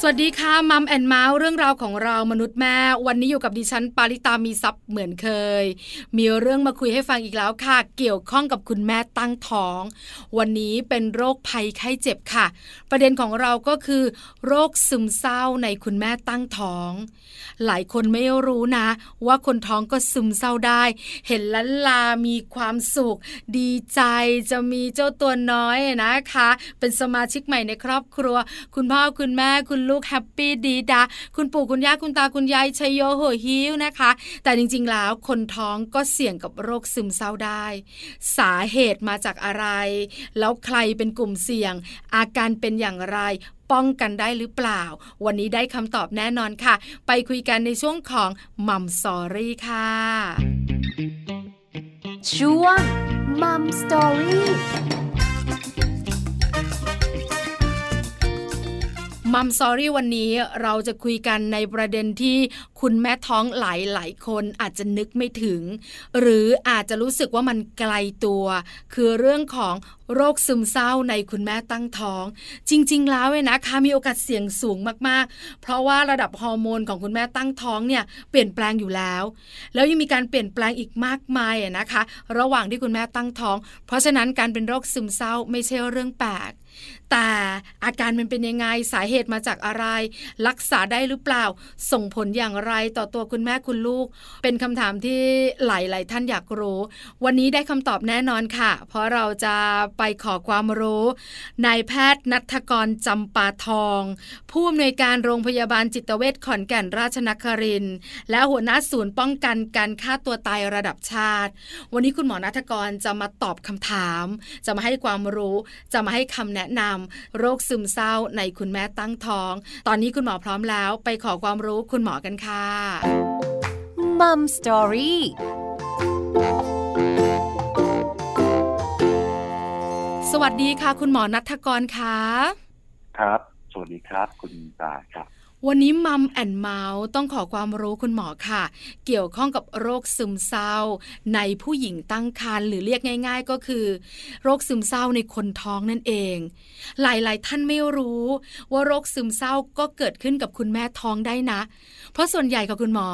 สวัสดีค่ะ Mom and Mouth เรื่องราวของเรามนุษย์แม่ วันนี้อยู่กับดิฉันปาริตามีทรัพย์เหมือนเคย มีเรื่องมาคุยให้ฟังอีกแล้วค่ะ เกี่ยวข้องกับคุณแม่ตั้งท้อง วันนี้เป็นโรคภัยไข้เจ็บค่ะ ประเด็นของเราก็คือ โรคซึมเศร้าในคุณแม่ตั้งท้อง หลายคนไม่รู้นะ ว่าคนท้องก็ซึมเศร้าได้ เห็นลั้นลามีความสุข ดีใจจะมีเจ้าตัวน้อยนะคะ เป็นสมาชิกใหม่ในครอบครัว คุณพ่อคุณแม่คุณลูก happy ดี๊ด๊าคุณปู่คุณย่าคุณตาคุณยายไชโยโห่ฮิ้วนะคะ แต่จริงๆแล้วคนท้องก็เสี่ยงกับโรคซึมเศร้าได้ สาเหตุมาจากอะไร แล้วใครเป็นกลุ่มเสี่ยง อาการเป็นอย่างไรป้องกันได้หรือเปล่า วันนี้ได้คำตอบแน่นอนค่ะ ไปคุยกันในช่วงของ Mom Story ค่ะช่วง Mom Story Mom Story วันนี้เราจะคุยกันในประเด็นที่คุณแม่ท้องหลายหลายคนอาจจะนึกไม่ถึง หรืออาจจะรู้สึกว่ามันไกลตัว คือเรื่องของ โรคซึมเศร้าในคุณแม่ตั้งท้อง จริง ๆ แล้วเว้นะคะมีโอกาสเสี่ยงสูงมากๆ เพราะว่าระดับฮอร์โมนของคุณแม่ตั้งท้องเนี่ยเปลี่ยนแปลงอยู่แล้ว แล้วยังมีการเปลี่ยนแปลงอีกมากมายนะคะ ระหว่างที่คุณแม่ตั้งท้อง เพราะฉะนั้นการเป็นโรคซึมเศร้าไม่ใช่เรื่องแปลกแต่อาการมันเป็นยังไงสาเหตุมาจากอะไร รักษาได้หรือเปล่า ส่งผลอย่างไรต่อตัวคุณแม่คุณลูก เป็นคำถามที่หลาย ๆ ท่านอยากรู้ วันนี้ได้คำตอบแน่นอนค่ะ เพราะเราจะไปขอความรู้นายแพทย์นัทกรจำปาทอง ผู้อำนวยการโรงพยาบาลจิตเวชขอนแก่นราชนครินและหัวหน้าศูนย์ป้องกันการฆ่าตัวตายระดับชาติ วันนี้คุณหมอนัทกรจะมาตอบคำถาม จะมาให้ความรู้ จะมาให้คำแนะนำโรคซึมเศร้าในคุณแม่ตั้งท้อง ตอนนี้คุณหมอพร้อมแล้ว ไปขอความรู้คุณหมอกันค่ะมัมสตอรี่ วัสดีค่ะ คุณหมอนัทกรค่ะ ครับ สวัสดีครับ คุณตาครับ วันนี้ Mom and Mouth ต้องขอความรู้คุณหมอค่ะ เกี่ยวข้องกับโรคซึมเศร้า ในผู้หญิงตั้งครรภ์หรือเรียกง่าย ๆ ก็คือ โรคซึมเศร้าในคนท้องนั่นเอง หลายๆ ท่านไม่รู้ ว่าโรคซึมเศร้าก็เกิดขึ้นกับคุณแม่ท้องได้นะ เพราะส่วนใหญ่กับคุณหมอ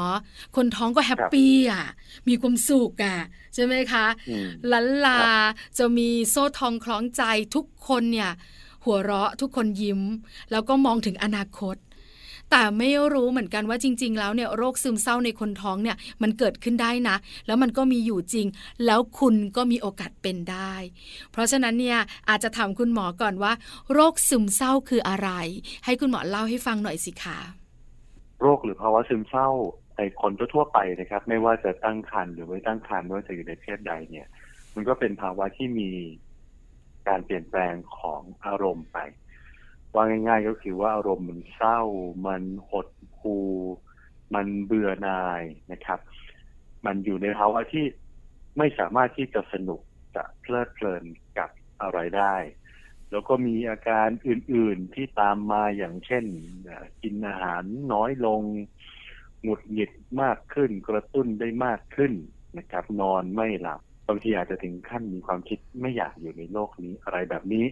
คนท้องก็ happy อะมีความสุขอะใช่ไหมคะลันลาจะมีโซ่ทองคล้องใจทุกคนเนี่ยหัวเราะทุกคนยิ้ม แล้วก็มองถึงอนาคต แต่ไม่รู้เหมือนกันว่าจริง ๆ แล้วเนี่ยโรคซึมเศร้าในคนท้องเนี่ยมันเกิดขึ้นได้นะ แล้วมันก็มีอยู่จริง แล้วคุณก็มีโอกาสเป็นได้ เพราะฉะนั้นเนี่ยอาจจะถามคุณหมอก่อนว่า โรคซึมเศร้าคืออะไร ให้คุณหมอเล่าให้ฟังหน่อยสิคะโรคหรือภาวะซึมเศร้าในคนทั่วไปนะครับ ไม่ว่าจะตั้งครรภ์หรือไม่ตั้งครรภ์ไม่ว่าจะอยู่ในเพศใดเนี่ย มันก็เป็นภาวะที่มีการเปลี่ยนแปลงของอารมณ์ไป ว่าง่าย ๆ ก็คือว่าอารมณ์มันเศร้า มันหดหูมันเบื่อหน่ายนะครับ มันอยู่ในภาวะที่ไม่สามารถที่จะสนุกจะเพลิดเพลินกับอะไรได้ แล้วก็มีอาการอื่นๆที่ตามมาอย่างเช่น กินอาหารน้อยลงหงุดหงิดมากขึ้น กระตุ้นได้มากขึ้นนะครับ นอนไม่หลับ บางทีอาจจะถึงขั้นมีความคิดไม่อยากอยู่ในโลกนี้อะไรแบบนี้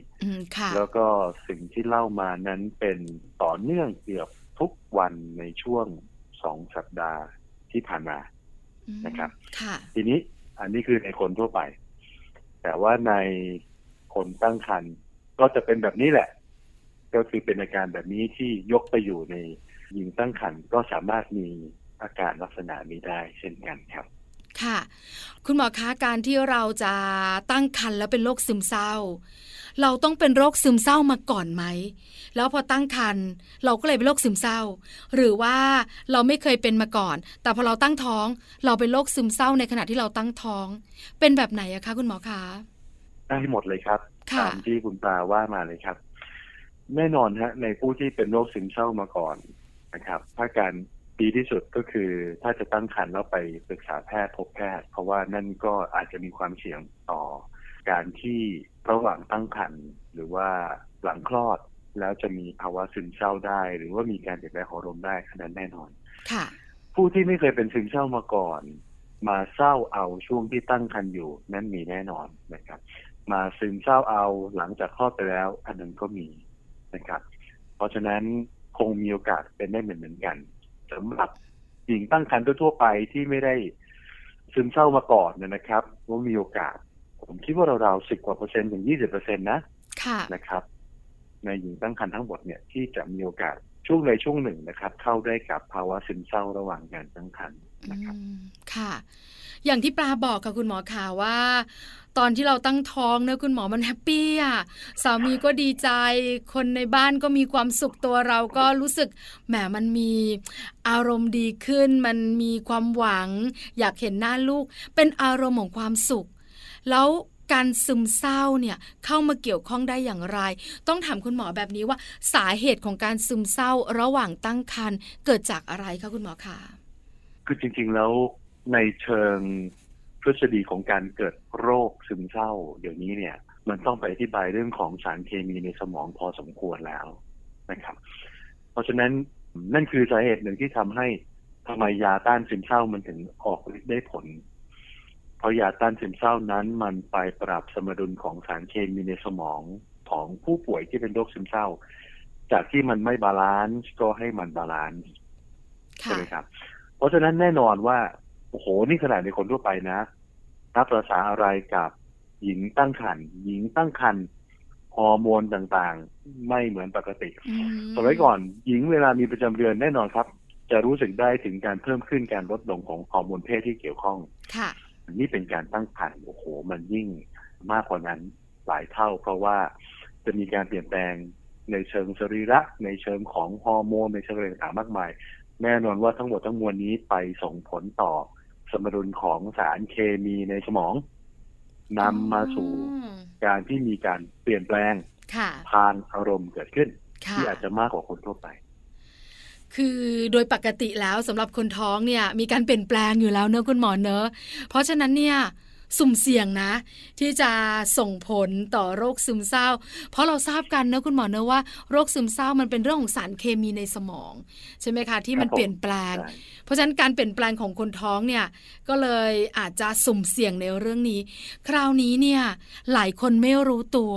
แล้วก็สิ่งที่เล่ามานั้นเป็นต่อเนื่องเกือบทุกวันในช่วงสองสัปดาห์ที่ผ่านมานะครับทีนี้อันนี้คือในคนทั่วไป แต่ว่าในคนตั้งครรภ์ก็จะเป็นแบบนี้แหละ ก็คือเป็นอาการแบบนี้ที่ยกไปอยู่ในหญิงตั้งครรภ์ก็สามารถมีอาการลักษณะนี้ได้เช่นกันครับ ค่ะ คุณหมอคะการที่เราจะตั้งครรภ์แล้วเป็นโรคซึมเศร้า เราต้องเป็นโรคซึมเศร้ามาก่อนไหม แล้วพอตั้งครรภ์เราก็เลยเป็นโรคซึมเศร้า หรือว่าเราไม่เคยเป็นมาก่อน แต่พอเราตั้งท้อง เราเป็นโรคซึมเศร้าในขณะที่เราตั้งท้อง เป็นแบบไหนอะคะคุณหมอคะได้หมดเลยครับตามที่คุณตาว่ามาเลยครับ แน่นอนฮะในผู้ที่เป็นโรคซึมเศร้ามาก่อนนะครับ ถ้าการ ดีที่สุดก็คือถ้าจะตั้งครรภ์แล้วไปปรึกษาแพทย์พบแพทย์ เพราะว่านั่นก็อาจจะมีความเสี่ยงต่อ การที่ระหว่างตั้งครรภ์หรือว่าหลังคลอด แล้วจะมีภาวะซึมเศร้าได้ หรือว่ามีการเปลี่ยนแปลงของอารมณ์ได้ขนาดแน่นอนค่ะผู้ที่ไม่เคยเป็นซึมเศร้ามาก่อน มาเศร้าเอาช่วงที่ตั้งครรภ์อยู่ นั้นมีแน่นอนนะครับ มาซึมเศร้าเอาหลังจากคลอดไปแล้ว อันนั้นก็มีนะครับ เพราะฉะนั้นคงมีโอกาสเป็นได้เหมือนเหมือนกัน สำหรับหญิงตั้งครรภ์ทั่วๆไปที่ไม่ได้ซึมเศร้ามาก่อนเนยนะครับว่ามีโอกาส ผมคิดว่าเราๆสิบกว่าเปอร์เซ็นต์ถึงยี่สิบเปอร์เซ็นต์นะค่ะนะครับ ในหญิงตั้งครรภ์ทั้งหมดเนี่ยที่จะมีโอกาส ช่วงใดช่วงหนึ่งนะครับ เข้าได้กับภาวะซึมเศร้าระหว่างการตั้งครรภ์นะครับค่ะ อย่างที่ปลาบอกค่ะคุณหมอข่าวว่า ตอนที่เราตั้งท้องเนะคุณหมอมันแฮปปี้อะสามีก็ดีใจ คนในบ้านก็มีความสุขตัวเราก็รู้สึกแหมมันมีอารมณ์ดีขึ้น มันมีความหวัง อยากเห็นหน้าลูก เป็นอารมณ์ของความสุข แล้ว การซึมเศร้าเนี่ยเข้ามาเกี่ยวข้องได้อย่างไร ต้องถามคุณหมอแบบนี้ว่าสาเหตุของการซึมเศร้าระหว่างตั้งครรภ์เกิดจากอะไรคะคุณหมอคะคือจริงๆแล้วในเชิงทฤษฎีของการเกิดโรคซึมเศร้า เดี๋ยวนี้เนี่ยมันต้องไปอธิบายเรื่องของสารเคมีในสมองพอสมควรแล้วนะครับ เพราะฉะนั้นนั่นคือสาเหตุหนึ่งที่ทำให้ทำไมยาต้านซึมเศร้ามันถึงออกฤทธิ์ได้ผล เพราะยาต้านซึมเศร้านั้นมันไปปรับสมดุลของสารเคมีในสมองของผู้ป่วยที่เป็นโรคซึมเศร้า จากที่มันไม่ balance ก็ให้มัน balance ใช่ค่ะไหมครับ เพราะฉะนั้นแน่นอนว่าโอ้โหนี่ขนาดในคนทั่วไปนะนับภาษาอะไรกับหญิงตั้งครรภ์หญิงตั้งครรภ์ฮอร์โมนต่างๆ ไม่เหมือนปกติอืมสมัยก่อนหญิงเวลามีประจำเดือนแน่นอนครับ จะรู้สึกได้ถึงการเพิ่มขึ้นการลดลงของฮอร์โมนเพศที่เกี่ยวข้องค่ะ นี่เป็นการตั้งครรภ์โอ้โห มันยิ่งมากกว่านั้นหลายเท่า เพราะว่าจะมีการเปลี่ยนแปลงในเชิงสรีระ ในเชิงของฮอร์โมนในเชิงอะไรต่างๆมากมาย แน่นอนว่าทั้งหมดทั้งมวลนี้ไปส่งผลต่อสมดุลของสารเคมีในสมองนำมาสู่อืมการที่มีการเปลี่ยนแปลงค่ะทางอารมณ์เกิดขึ้นค่ะที่อาจจะมากกว่าคนทั่วไป คือโดยปกติแล้วสำหรับคนท้องเนี่ยมีการเปลี่ยนแปลงอยู่แล้วเนอะคุณหมอเนอะเพราะฉะนั้นเนี่ยสุ่มเสี่ยงนะ ที่จะส่งผลต่อโรคซึมเศร้า เพราะเราทราบกันเนอะคุณหมอเนอะว่าโรคซึมเศร้ามันเป็นเรื่องของสารเคมีในสมอง ใช่ไหมคะที่มันครับผมเปลี่ยนแปลงใช่เพราะฉะนั้นการเปลี่ยนแปลงของคนท้องเนี่ยก็เลยอาจจะสุ่มเสี่ยงในเรื่องนี้ คราวนี้เนี่ยหลายคนไม่รู้ตัว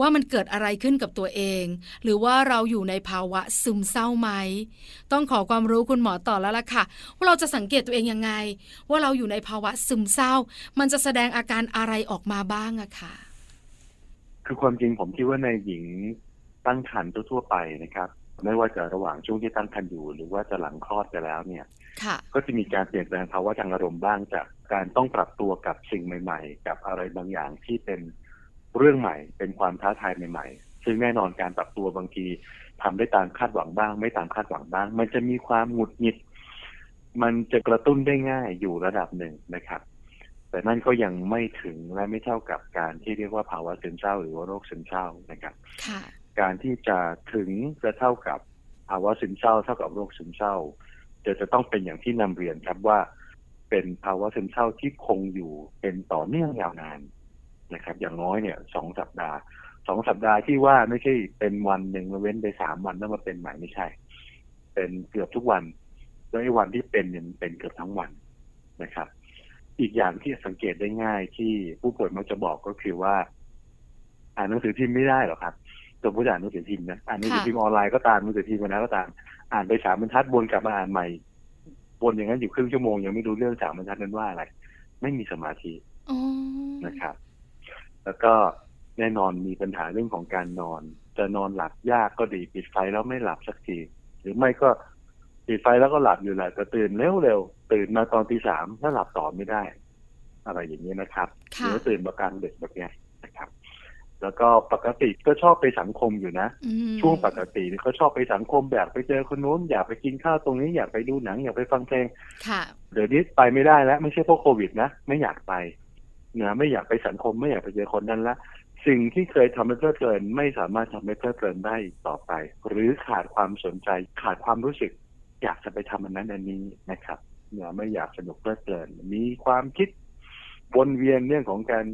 ว่ามันเกิดอะไรขึ้นกับตัวเอง หรือว่าเราอยู่ในภาวะซึมเศร้าไหม ต้องขอความรู้คุณหมอต่อแล้วล่ะค่ะ ว่าเราจะสังเกตตัวเองยังไง ว่าเราอยู่ในภาวะซึมเศร้า มันจะแสดงอาการอะไรออกมาบ้างอะค่ะ คือความจริงผมคิดว่าในหญิงตั้งครรภ์ทั่วๆไปนะครับไม่ว่าจะระหว่างช่วงที่ตั้งครรภ์อยู่ หรือว่าจะหลังคลอดไปแล้วเนี่ยค่ะก็จะมีการเปลี่ยนแปลงภาวะทางอารมณ์บ้างจากการต้องปรับตัวกับสิ่งใหม่ ๆ กับอะไรบางอย่างที่เป็น เรื่องใหม่เป็นความท้าทายใหม่ๆ ซึ่งแน่นอนการปรับตัวบางทีทำได้ตามคาดหวังบ้าง ไม่ตามคาดหวังบ้าง มันจะมีความหงุดหงิด มันจะกระตุ้นได้ง่ายอยู่ระดับหนึ่งนะครับ แต่นั่นก็ยังไม่ถึงและไม่เท่ากับการที่เรียกว่าภาวะซึมเศร้าหรือว่าโรคซึมเศร้านะครับค่ะการที่จะถึงจะเท่ากับภาวะซึมเศร้าเท่ากับโรคซึมเศร้าจะจะต้องเป็นอย่างที่นำเรียนครับว่า เป็นภาวะซึมเศร้าที่คงอยู่เป็นต่อเนื่องยาวนาน นะครับ อย่างน้อยเนี่ยสองสัปดาห์สองสัปดาห์ที่ว่าไม่ใช่เป็นวันหนึ่งมาเว้นไปสามวันแล้วมาเป็นใหม่ไม่ใช่ เป็นเกือบทุกวันแล้วไอ้วันที่เป็นเนี่ยมันเป็นเกือบทั้งวันนะครับ อีกอย่างที่สังเกตได้ง่ายที่ผู้ป่วยมักจะบอกก็คือว่า อ่านหนังสือพิมพ์ไม่ได้หรอกครับสมมติอ่านหนังสือพิมพ์นะอ่านหนังสือค่ะพิมพ์ออนไลน์ก็ตามหนังสือพิมพ์วันนั้นก็ตามอ่านไปสามบรรทัดวนกลับมาอ่านใหม่วนอย่างนั้นอยู่ครึ่งชั่วโมงยังไม่รู้เรื่องสามบรรทัดนั้นว่าอะไร ไม่มีสมาธิอ๋อนะครับ แล้วก็แน่นอนมีปัญหาเรื่องของการนอน จะนอนหลับยากก็ดีปิดไฟแล้วไม่หลับสักที หรือไม่ก็ปิดไฟแล้วก็หลับอยู่แหละแต่ตื่นเร็วๆตื่นมาตอนตีสามถ้าหลับต่อไม่ได้ อะไรอย่างนี้ยนะครับหค่ะรือตื่นมากลางดึกแบบเนี้ยนะครับ แล้วก็ปกติก็ชอบไปสังคมอยู่นะอืมช่วงปกติเขาชอบไปสังคมอยากไปเจอคนนู้นอยากไปกินข้าวตรงนี้อยากไปดูหนังอยากไปฟังเพลงค่ะเดี๋ยวนี้ไปไม่ได้แล้ว ไม่ใช่เพราะโควิดนะไม่อยากไป นะไม่อยากไปสังคมไม่อยากไปเจอคนนั้นละสิ่งที่เคยทำให้เพลิดเพลิน ไม่สามารถทำให้เพลิดเพลินได้ต่อไป หรือขาดความสนใจ ขาดความรู้สึก อยากจะไปทำอันนั้นอันนี้นะครับเนี่ยไม่อยากสนุกเพลิดเพลิน มีความคิดวนเวียนเรื่องของการ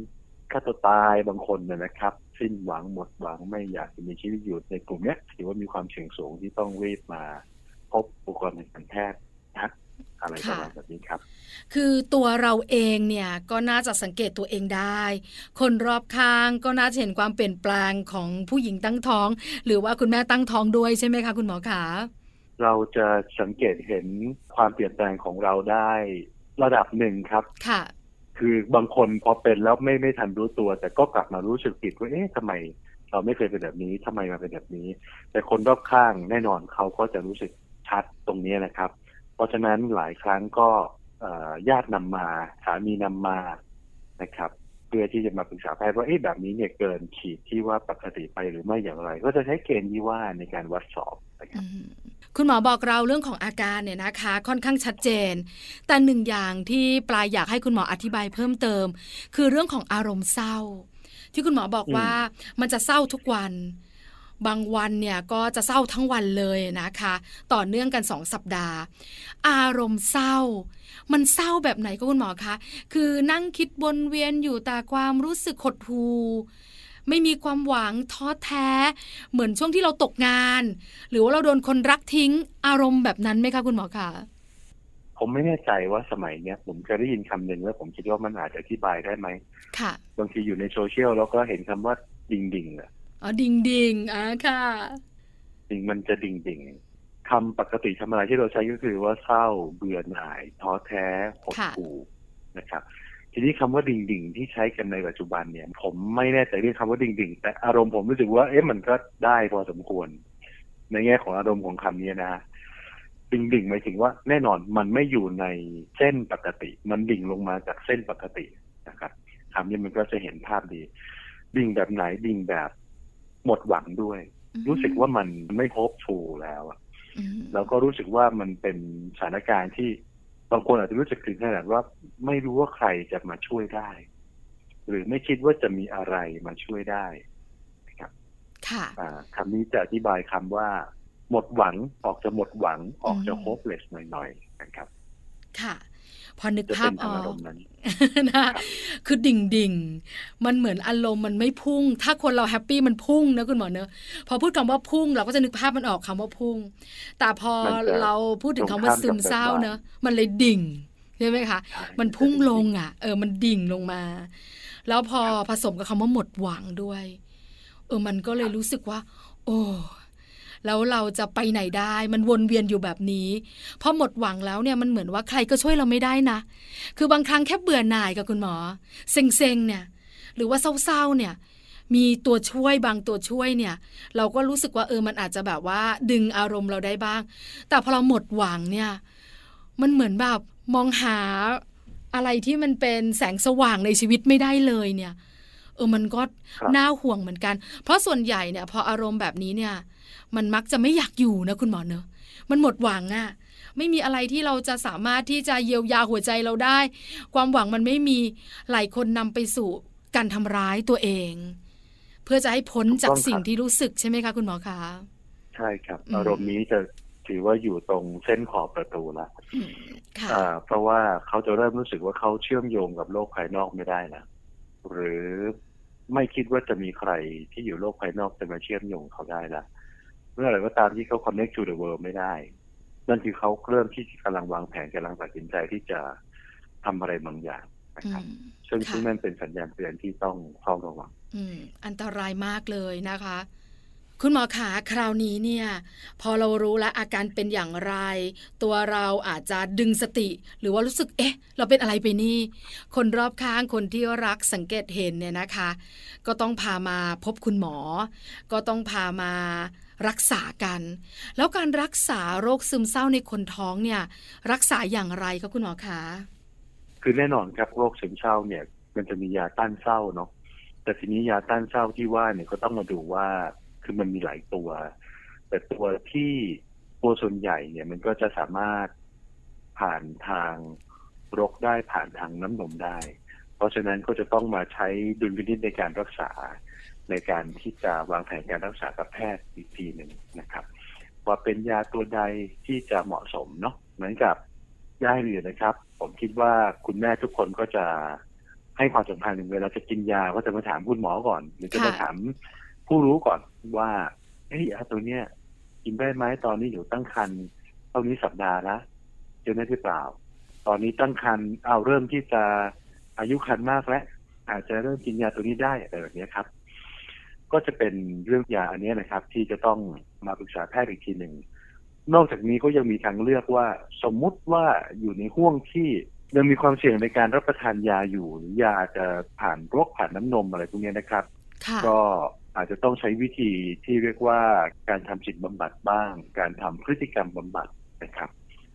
ฆ่าตัวตายบางคนเนยนะครับ สิ้นหวังหมดหวังไม่อยากจะมีชีวิตอยู่ในกลุ่มนี้ถือว่ามีความเสี่ยงสูงที่ต้องรีบมา พบบุคลากรทางการแพทย์นะ อะไรประมาณแบบนี้ครับ คือตัวเราเองเนี่ยก็น่าจะสังเกตตัวเองได้ คนรอบข้างก็น่าจะเห็นความเปลี่ยนแปลงของผู้หญิงตั้งท้อง หรือว่าคุณแม่ตั้งท้องด้วยใช่ไหมคะคุณหมอขาเราจะสังเกตเห็นความเปลี่ยนแปลงของเราได้ระดับหนึ่งครับ ค่ะ คือบางคนพอเป็นแล้วไม่ไม่ทันรู้ตัว แต่ก็กลับมารู้สึกผิดว่าเอ๊ะทำไม เราไม่เคยเป็นแบบนี้ทำไมมาเป็นแบบนี้ แต่คนรอบข้างแน่นอนเขาก็จะรู้สึกชัดตรงนี้นะครับ เพราะฉะนั้นหลายครั้งก็ญาตินำมาสามีนำมานะครับ เพื่อที่จะมาปรึกษาแพทย์ว่าเอ๊ะแบบนี้เนี่ยเกินขีดที่ว่าปกติไปหรือไม่อย่างไร ก็จะใช้เกณฑ์ที่ว่าในการวัดสอบนะครับคุณหมอบอกเราเรื่องของอาการเนี่ยนะคะ ค่อนข้างชัดเจน แต่หนึ่งอย่างที่ปลายอยากให้คุณหมออธิบายเพิ่มเติม คือเรื่องของอารมณ์เศร้า ที่คุณหมอบอกว่ามันจะเศร้าทุกวัน บางวันเนี่ยก็จะเศร้าทั้งวันเลยนะคะ ต่อเนื่องกันสองสัปดาห์ อารมณ์เศร้า มันเศร้าแบบไหนก็คุณหมอคะคือนั่งคิดวนเวียนอยู่แต่ความรู้สึกหดหู่ไม่มีความหวังท้อแท้ เหมือนช่วงที่เราตกงาน หรือว่าเราโดนคนรักทิ้งอารมณ์แบบนั้นไหมคะคุณหมอคะผมไม่แน่ใจว่าสมัยเนี้ยผมเคยได้ยินคำหนึ่งแล้วผมคิดว่ามันอาจจะอธิบายได้ไหมค่ะบางทีอยู่ในโซเชียลแล้วก็เห็นคำว่าดิงดิงอะ อ๋อดิงดิงอะค่ะดิงมันจะดิงดิงคำปกติธรรมดาที่เราใช้ก็คือว่าเศร้าเบื่อหน่ายท้อแท้หดหู่นะครับ ทีนี้คำว่าดิ่งดิ่งที่ใช้กันในปัจจุบันเนี่ย ผมไม่แน่ใจเรื่องคำว่าดิ่งดิ่งแต่อารมณ์ผมรู้สึกว่าเอ๊ะมันก็ได้พอสมควร ในแง่ของอารมณ์ของคำนี้นะดิ่งดิ่งหมายถึงว่าแน่นอนมันไม่อยู่ในเส้นปกติ มันดิ่งลงมาจากเส้นปกตินะครับคำนี้มันก็จะเห็นภาพดี ดิ่งแบบไหนดิ่งแบบ หมดหวังด้วย รู้สึกว่ามันไม่โฮปฟูแล้วแล้วก็รู้สึกว่ามันเป็นสถานการณ์ที่บางคนอาจจะรู้สึกถึงขนาดว่าไม่รู้ว่าใครจะมาช่วยได้ หรือไม่คิดว่าจะมีอะไรมาช่วยได้ครับค่ะคำนี้จะอธิบายคำว่า หมดหวังออกจะหมดหวังออกจะ hopeless หน่อยๆนะครับ ค่ะ พอนึกภาพออกนะคือดิ่งดิ่งมันเหมือนอารมณ์มันไม่พุ่ง ถ้าคนเราแฮปปี้มันพุ่งนะคุณหมอเนอะพอพูดคำว่าพุ่ง เราก็จะนึกภาพมันออกคำว่าพุ่ง แต่พอเราพูดถึงคำว่าซึมเศร้าเนอะมันเลยดิ่งใช่ไหมคะ มันพุ่งลงอะ เออ มันดิ่งลงมา แล้วพอผสมกับคำว่าหมดหวังด้วย เออ มันก็เลยรู้สึกว่า โอ้ แล้วเราจะไปไหนได้มันวนเวียนอยู่แบบนี้พอหมดหวังแล้วเนี่ยมันเหมือนว่าใครก็ช่วยเราไม่ได้นะ คือบางครั้งแค่เบื่อหน่ายกับคุณหมอ เซ็งๆเนี่ย หรือว่าเศร้าๆเนี่ยมีตัวช่วยบางตัวช่วยเนี่ย เราก็รู้สึกว่าเออมันอาจจะแบบว่าดึงอารมณ์เราได้บ้าง แต่พอเราหมดหวังเนี่ยมันเหมือนแบบมองหาอะไรที่มันเป็นแสงสว่างในชีวิตไม่ได้เลยเนี่ย เออมันก็น่าห่วงเหมือนกัน เพราะส่วนใหญ่เนี่ย พออารมณ์แบบนี้เนี่ย มันมักจะไม่อยากอยู่นะคุณหมอเนอะมันหมดหวังอะ่ะไม่มีอะไรที่เราจะสามารถที่จะเยียวยาหัวใจเราได้ ความหวังมันไม่มีหลายคนนำไปสู่การทำร้ายตัวเอง เพื่อจะให้พ้นจากสิ่งที่รู้สึกใช่ไหมคะคุณหมอคะใช่ครับ อารมณ์นี้จะถือว่าอยู่ตรงเส้นขอบประตูละเพราะว่าเขาจะเริ่มรู้สึกว่าเขาเชื่อมโยงกับโลกภายนอกไม่ได้นะหรือไม่คิดว่าจะมีใครที่อยู่โลกภายนอกจะมาเชื่อมโยงเขาได้ละ เมื่อไหร่ก็ตามที่เขา connect to the world ไม่ได้ นั่นคือเขาเริ่มที่กำลังวางแผนกำลังตัดสินใจที่จะทำอะไรบางอย่างนะครับซึ่งซึ่งนั่นเป็นสัญญาณเตือนที่ต้องเฝ้าระวัง อืม อันตรายมากเลยนะคะ คุณหมอขาคราวนี้เนี่ย พอเรารู้แล้วอาการเป็นอย่างไร ตัวเราอาจจะดึงสติ หรือว่ารู้สึกเอ๊ะ เราเป็นอะไรไปนี่ คนรอบข้างคนที่รักสังเกตเห็นเนี่ยนะคะ ก็ต้องพามาพบคุณหมอ ก็ต้องพามา รักษากัน แล้วการรักษาโรคซึมเศร้าในคนท้องเนี่ยรักษาอย่างไรครับคุณหมอคะคือแน่นอนครับโรคซึมเศร้าเนี่ย มันจะมียาต้านเศร้าเนาะแต่ทีนี้ยาต้านเศร้าที่ว่าเนี่ยก็ต้องมาดูว่าคือมันมีหลายตัว แต่ตัวที่ตัวส่วนใหญ่เนี่ย มันก็จะสามารถผ่านทางรกได้ผ่านทางน้ำนมได้ เพราะฉะนั้นก็จะต้องมาใช้ดุลพินิจในการรักษา ในการที่จะวางแผนการรักษากับแพทย์อีกทีหนึ่งนะครับ ว่าเป็นยาตัวใดที่จะเหมาะสมเนาะเหมือนกับยาอื่นนะครับ ผมคิดว่าคุณแม่ทุกคนก็จะให้ความสำคัญเวลาจะกินยาก็จะมาถามคุณหมอก่อน หรือจะมาถามผู้รู้ก่อนว่าเฮ้ยยาตัวเนี้ยกินได้ไหมตอนนี้อยู่ตั้งครรภ์เท่านี้สัปดาห์ละช่ไหมหรือเปล่า ตอนนี้ตั้งครรภ์เอาเริ่มที่จะอายุครรภ์มากแล้วอาจจะเริ่มกินยาตัวนี้ได้อะไรแบบนี้ครับ ก็จะเป็นเรื่องยาอันนี้นะครับ ที่จะต้องมาปรึกษาแพทย์อีกทีหนึ่ง นอกจากนี้ก็ยังมีทางเลือกว่าสมมุติว่าอยู่ในห่วงที่ยังมีความเสี่ยงในการรับประทานยาอยู่หรือยาจะผ่านโรคผ่านน้ำนมอะไรพวกนี้นะครับ ก็อาจจะต้องใช้วิธีที่เรียกว่าการทำจิตบำบัดบ้าง การทำพฤติกรรมบำบัดนะครับ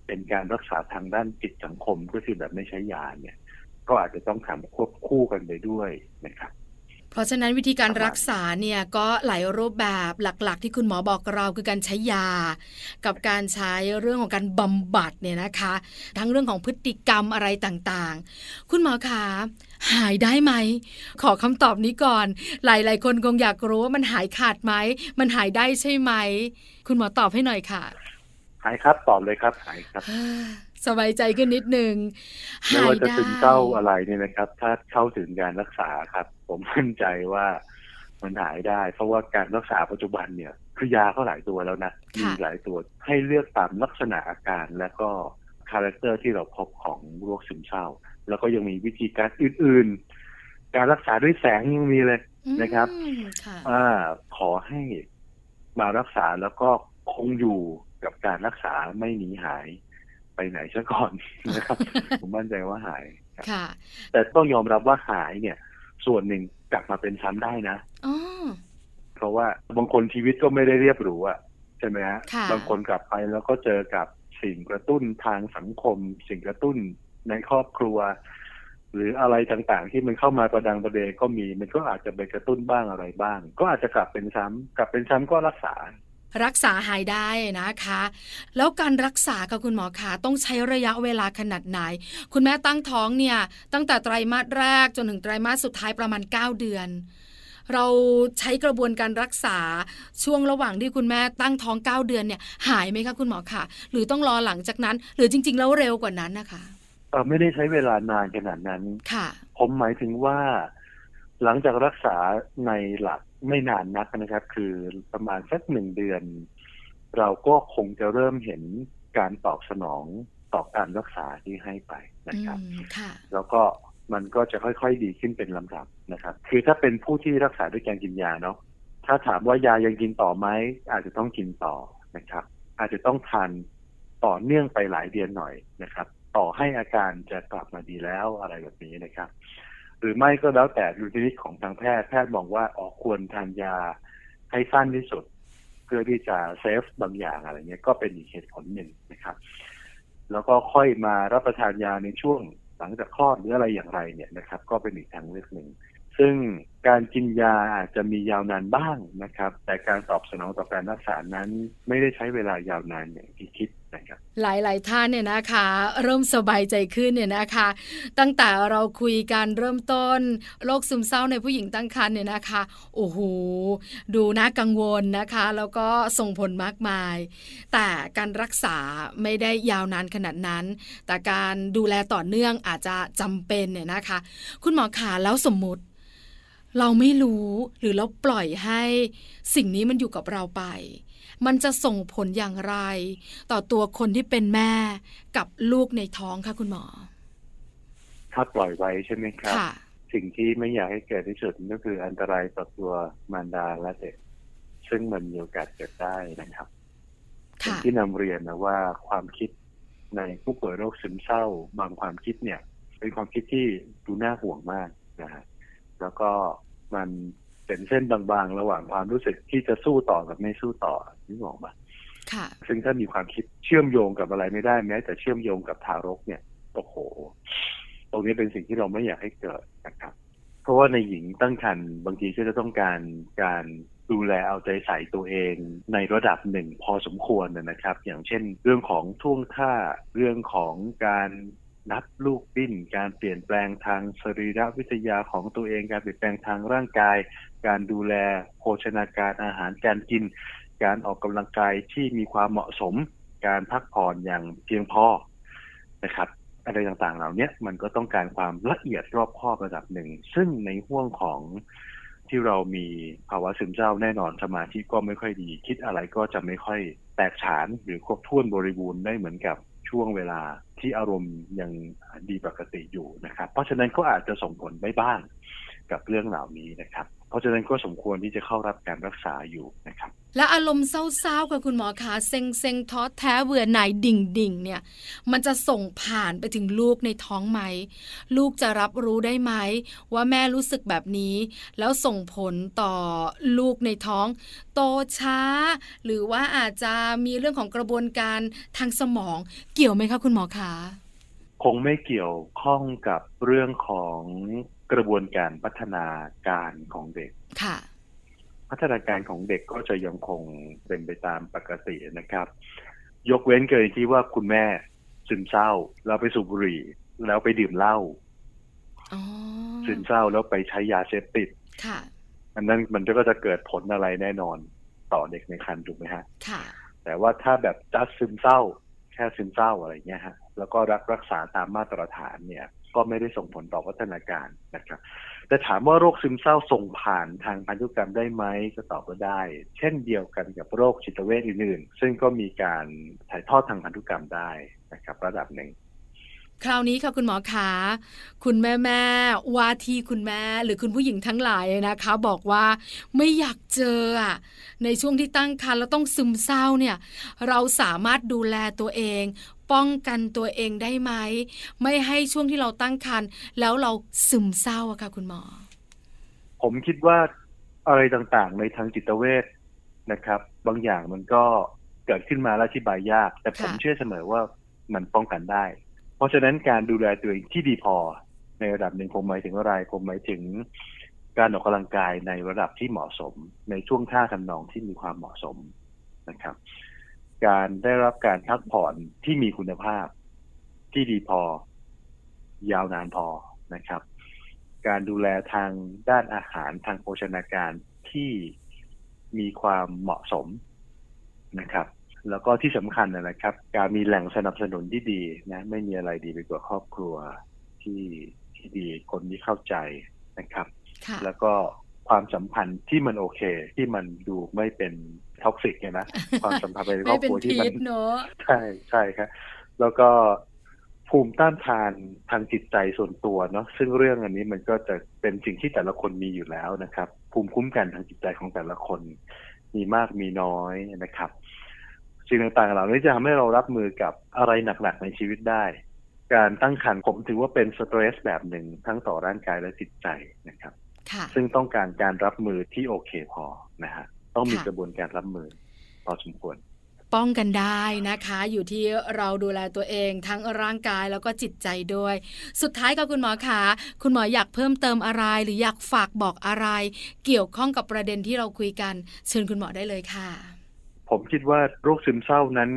เป็นการรักษาทางด้านจิตสังคมก็คือแบบไม่ใช้ยาเนี่ย ก็อาจจะต้องทำควบคู่กันไปด้วยนะครับ เพราะฉะนั้นวิธีการรักษาเนี่ยก็หลายรูปแบบหลักๆ ที่คุณหมอบอกเราคือการใช้ยา กับการใช้เรื่องของการบำบัดเนี่ยนะคะ ทั้งเรื่องของพฤติกรรมอะไรต่างๆ คุณหมอคะหายได้ไหม ขอคำตอบนี้ก่อน หลายๆ คนคงอยากรู้ว่ามันหายขาดไหม มันหายได้ใช่ไหม คุณหมอตอบให้หน่อยค่ะ หายครับตอบเลยครับหายครับ สบายใจขึ้นนิดนึงไม่ว่าจะซึมเศร้าอะไรเนี่ยนะครับ ถ้าเข้าถึงการรักษาครับ ผมมั่นใจว่ามันหายได้ เพราะว่าการรักษาปัจจุบันเนี่ยคือยาก็หลายตัวแล้วนะมีหลายตัวให้เลือกตามลักษณะอาการและก็ character ที่เราพบของโรคซึมเศร้า แล้วก็ยังมีวิธีการอื่น ๆ การรักษาด้วยแสงยังมีเลยนะครับอ่าขอให้มารักษาแล้วก็คงอยู่กับการรักษาไม่หนีหาย ไปไหนซะก่อนนะครับ ผมมั่นใจว่าหายค่ะ แต่ต้องยอมรับว่าหายเนี่ย ส่วนหนึ่งกลับมาเป็นซ้ำได้นะเพราะว่าบางคนชีวิตก็ไม่ได้เรียบหรูอะใช่ไหมฮะบางคนกลับไปแล้วก็เจอกับสิ่งกระตุ้นทางสังคม สิ่งกระตุ้นในครอบครัว หรืออะไรต่างๆ ที่มันเข้ามาประดังประเดก็มี มันก็อาจจะไปกระตุ้นบ้างอะไรบ้าง ก็อาจจะกลับเป็นซ้ำกลับเป็นซ้ำก็รักษา รักษาหายได้นะคะ แล้วการรักษากับคุณหมอขาต้องใช้ระยะเวลาขนาดไหน คุณแม่ตั้งท้องเนี่ยตั้งแต่ไตรมาสแรกจนถึงไตรมาสสุดท้ายประมาณ 9 เดือน เราใช้กระบวนการรักษาช่วงระหว่างที่คุณแม่ตั้งท้อง 9 เดือนเนี่ยหายไหมคะคุณหมอคะหรือต้องรอหลังจากนั้น หรือจริง ๆ แล้วเร็วกว่านั้นนะคะเออไม่ได้ใช้เวลานานขนาดนั้น ค่ะ ผมหมายถึงว่า หลังจากรักษาในหลัก ไม่นานนักนะครับ คือประมาณสักหนึ่งเดือน เราก็คงจะเริ่มเห็นการตอบสนองต่อการรักษาที่ให้ไปนะครับแล้วก็มันก็จะค่อยๆดีขึ้นเป็นลำดับนะครับ คือถ้าเป็นผู้ที่รักษาด้วยการกินยาเนาะถ้าถามว่ายายังกินต่อไหมอาจจะต้องกินต่อนะครับ อาจจะต้องทานต่อเนื่องไปหลายเดือนหน่อยนะครับ ต่อให้อาการจะกลับมาดีแล้วอะไรแบบนี้นะครับ หรือไม่ก็แล้วแต่ดูทีนิตของทางแพทย์แพทย์มองว่าออก ควรทานยาให้สั้นที่สุด เพื่อที่จะเซฟบางอย่างอะไรเงี้ยก็เป็นอีกเหตุผลหนึ่งนะครับ แล้วก็ค่อยมารับประทานยาในช่วงหลังจากคลอดหรืออะไรอย่างไรเนี่ยนะครับ ก็เป็นอีกทางเลือกหนึ่งซึ่งการกินยาอาจจะมียาวนานบ้างนะครับ แต่การตอบสนองต่อการรักษานั้นไม่ได้ใช้เวลายาวนานอย่างที่คิด นะครับหลายๆท่านเนี่ยนะคะ เริ่มสบายใจขึ้นเนี่ยนะคะ ตั้งแต่เราคุยกันเริ่มต้นโรคซึมเศร้าในผู้หญิงตั้งครรภ์เนี่ยนะคะโอ้โหดูน่ากังวลนะคะ แล้วก็ส่งผลมากมาย แต่การรักษาไม่ได้ยาวนานขนาดนั้น แต่การดูแลต่อเนื่องอาจจะจำเป็นเนี่ยนะคะ คุณหมอขาแล้วสมมติ เราไม่รู้หรือเราปล่อยให้สิ่งนี้มันอยู่กับเราไป มันจะส่งผลอย่างไร ต่อตัวคนที่เป็นแม่กับลูกในท้องคะคุณหมอ ถ้าปล่อยไว้ใช่ไหมครับ สิ่งที่ไม่อยากให้เกิดที่สุดก็คืออันตรายต่อตัวมารดาและเด็ก ซึ่งมันมีโอกาสเกิดได้นะครับที่นำเรียนนะว่าความคิดในผู้ป่วยโรคซึมเศร้า บางความคิดเนี่ย เป็นความคิดที่ดูน่าห่วงมากนะฮะ แล้วก็มันเป็นเส้นบางๆ ระหว่างความรู้สึกที่จะสู้ต่อกับไม่สู้ต่อนี่บอกมาค่ะซึ่งถ้ามีความคิดเชื่อมโยงกับอะไรไม่ได้แม้แต่เชื่อมโยงกับทารกเนี่ยโอ้โห ตรงนี้เป็นสิ่งที่เราไม่อยากให้เกิดนะครับ เพราะว่าในหญิงตั้งครรภ์บางทีก็จะต้องการการดูแลเอาใจใส่ตัวเองในระดับหนึ่งพอสมควรนะครับ อย่างเช่น เรื่องของท่วงท่าเรื่องของการ นับลูกปิ้น การเปลี่ยนแปลงทางสรีรวิทยาของตัวเอง การเปลี่ยนแปลงทางร่างกาย การดูแลโภชนาการอาหารการกิน การออกกำลังกายที่มีความเหมาะสม การพักผ่อนอย่างเพียงพอนะครับอะไรต่างๆ เหล่านี้มันก็ต้องการความละเอียดรอบคอบระดับหนึ่ง ซึ่งในห่วงของที่เรามีภาวะซึมเศร้าแน่นอนสมาธิก็ไม่ค่อยดี คิดอะไรก็จะไม่ค่อยแตกฉานหรือครบถ้วนบริบูรณ์ได้เหมือนกับ ช่วงเวลาที่อารมณ์ยังดีปกติอยู่นะครับ เพราะฉะนั้นก็อาจจะส่งผลไม่บ้างกับเรื่องเหล่านี้นะครับ เพราะฉะนั้นก็สมควรที่จะเข้ารับการรักษาอยู่นะครับ และอารมณ์เศร้าๆกับคุณหมอคะเซ็งเซ็งท้อแท้เบื่อหน่ายดิ่งดิ่งเนี่ย มันจะส่งผ่านไปถึงลูกในท้องไหม ลูกจะรับรู้ได้ไหม ว่าแม่รู้สึกแบบนี้ แล้วส่งผลต่อลูกในท้อง โตช้า หรือว่าอาจจะมีเรื่องของกระบวนการทางสมองเกี่ยวไหมคะคุณหมอคะคงไม่เกี่ยวข้องกับเรื่องของ กระบวนการพัฒนาการของเด็กค่ะ พัฒนาการของเด็กก็จะยังคงเป็นไปตามปกตินะครับ ยกเว้นกรณีที่ว่าคุณแม่ซึมเศร้าแล้วไปสูบบุหรี่แล้วไปดื่มเหล้าอ๋อซึมเศร้าแล้วไปใช้ยาเสพติดค่ะอันนั้นมันก็จะเกิดผลอะไรแน่นอนต่อเด็กในครรภ์ถูกไหมฮะค่ะ แต่ว่าถ้าแบบจัดซึมเศร้า แค่ซึมเศร้าอะไรเงี้ยฮะ แล้วก็รักรักษาตามมาตรฐานเนี่ย ก็ไม่ได้ส่งผลต่อพัฒนาการนะครับ แต่ถามว่าโรคซึมเศร้าส่งผ่านทางพันธุกรรมได้ไหมก็ตอบว่าได้ เช่นเดียวกันกับโรคจิตเวชอื่นๆ ซึ่งก็มีการถ่ายทอดทางพันธุกรรมได้นะครับ ระดับหนึ่งคราวนี้ค่ะคุณหมอขาคุณแม่แม่ว่าที่คุณแม่ หรือคุณผู้หญิงทั้งหลายนะคะ บอกว่าไม่อยากเจอในช่วงที่ตั้งครรภ์แล้วต้องซึมเศร้าเนี่ย เราสามารถดูแลตัวเอง ป้องกันตัวเองได้ไหม ไม่ให้ช่วงที่เราตั้งครรภ์แล้วเราซึมเศร้าอะค่ะคุณหมอ ผมคิดว่าอะไรต่างๆ ในทางจิตเวชนะครับ บางอย่างมันก็เกิดขึ้นมาแล้วอธิบายยาก แต่ผมค่ะเชื่อเสมอว่ามันป้องกันได้ เพราะฉะนั้นการดูแลตัวเองที่ดีพอในระดับหนึ่งผมหมายถึงอะไรผมหมายถึงการออกกำลังกายในระดับที่เหมาะสม ในช่วงท่าทำนองที่มีความเหมาะสมนะครับ การได้รับการพักผ่อนที่มีคุณภาพ ที่ดีพอ ยาวนานพอนะครับ การดูแลทางด้านอาหารทางโภชนาการที่มีความเหมาะสมนะครับ แล้วก็ที่สำคัญนะครับ การมีแหล่งสนับสนุนที่ดีนะ ไม่มีอะไรดีไปกว่าครอบครัวที่ที่ดีคนที่เข้าใจนะครับค่ะแล้วก็ความสัมพันธ์ที่มันโอเค ที่มันดูไม่เป็น ท็อกซิกไงนะความสัมพันธ์ในครไม่อบเป็นครัวที่พิมันษเนอะใช่ใช่ครับแล้วก็ภูมิต้านทานทางจิตใจส่วนตัวเนาะซึ่งเรื่องอันนี้มันก็จะเป็นสิ่งที่แต่ละคนมีอยู่แล้วนะครับ ภูมิคุ้มกันทางจิตใจของแต่ละคน มีมากมีน้อยนะครับสิ่งต่างๆเหล่านี้จะทำให้เรารับมือกับอะไรหนักๆในชีวิตได้ การตั้งครรภ์ผมถือว่าเป็นสเตรสแบบหนึ่งทั้งต่อร่างกายและจิตใจนะครับค่ะซึ่งต้องการการรับมือที่โอเคพอนะฮะ ต้องมีค่ะกระบวนการรับมือพอสมควรป้องกันได้นะคะ อยู่ที่เราดูแลตัวเอง ทั้งร่างกายแล้วก็จิตใจด้วย สุดท้ายกับคุณหมอขาคุณหมออยากเพิ่มเติมอะไร หรืออยากฝากบอกอะไร เกี่ยวข้องกับประเด็นที่เราคุยกัน เชิญคุณหมอได้เลยค่ะ ผมคิดว่าโรคซึมเศร้านั้น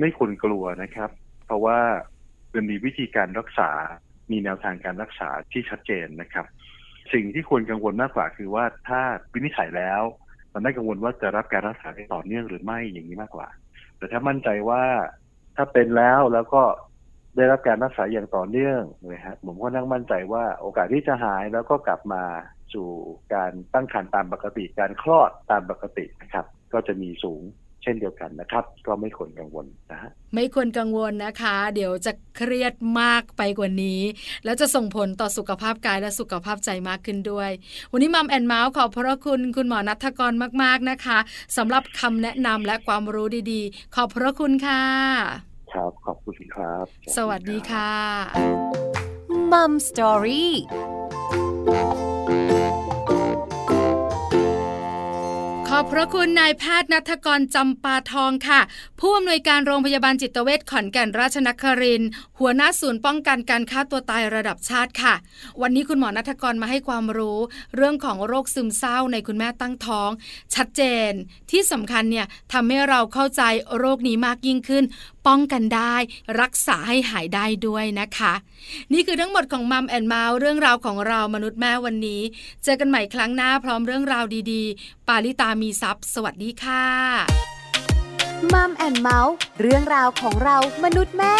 ไม่ควรกลัวนะครับ เพราะว่ามันมีวิธีการรักษา มีแนวทางการรักษาที่ชัดเจนนะครับ สิ่งที่ควรกังวลมากกว่าคือว่าถ้าวินิจฉัยแล้ว มันน่ากังวลว่าจะรับการรักษาได้ต่อเนื่องหรือไม่อย่างนี้มากกว่า แต่ถ้ามั่นใจว่าถ้าเป็นแล้วแล้วก็ได้รับการรักษาอย่างต่อเนื่องนะฮะผมก็นั่งมั่นใจว่าโอกาสที่จะหายแล้วก็กลับมาสู่การตั้งครรภ์ตามปกติการคลอดตามปกตินะครับ ก็จะมีสูง เช่นเดียวกันนะครับ ก็ไม่ควรกังวลนะฮะไม่ควรกังวลนะคะ เดี๋ยวจะเครียดมากไปกว่านี้ แล้วจะส่งผลต่อสุขภาพกายและสุขภาพใจมากขึ้นด้วย วันนี้ Mom and Mouth ขอบพระคุณคุณหมอนัทกรมาก ๆนะคะสำหรับคำแนะนำและความรู้ดีๆ ขอบพระคุณค่ะ ครับขอบคุณครับ สวัสดีค่ะ Mom Story อบพระคุณนายแพทย์นัทกรจำปาทองค่ะ ผู้อำนวยการโรงพยาบาลจิตเวชขอนแก่นราชนครินหัวหน้าศูนย์ป้องกันการฆ่าตัวตายระดับชาติค่ะ วันนี้คุณหมอนัทกรมาให้ความรู้ เรื่องของโรคซึมเศร้าในคุณแม่ตั้งท้อง ชัดเจน ที่สำคัญเนี่ยทำให้เราเข้าใจโรคนี้มากยิ่งขึ้น ป้องกันได้ รักษาให้หายได้ด้วยนะคะ นี่คือทั้งหมดของมัมแอนเมาส์เรื่องราวของเรามนุษย์แม่วันนี้ เจอกันใหม่ครั้งหน้าพร้อมเรื่องราวดีๆ ปาลิตามีซัพ์สวัสดีค่ะมัมแอนเมาส์เรื่องราวของเรามนุษย์แม่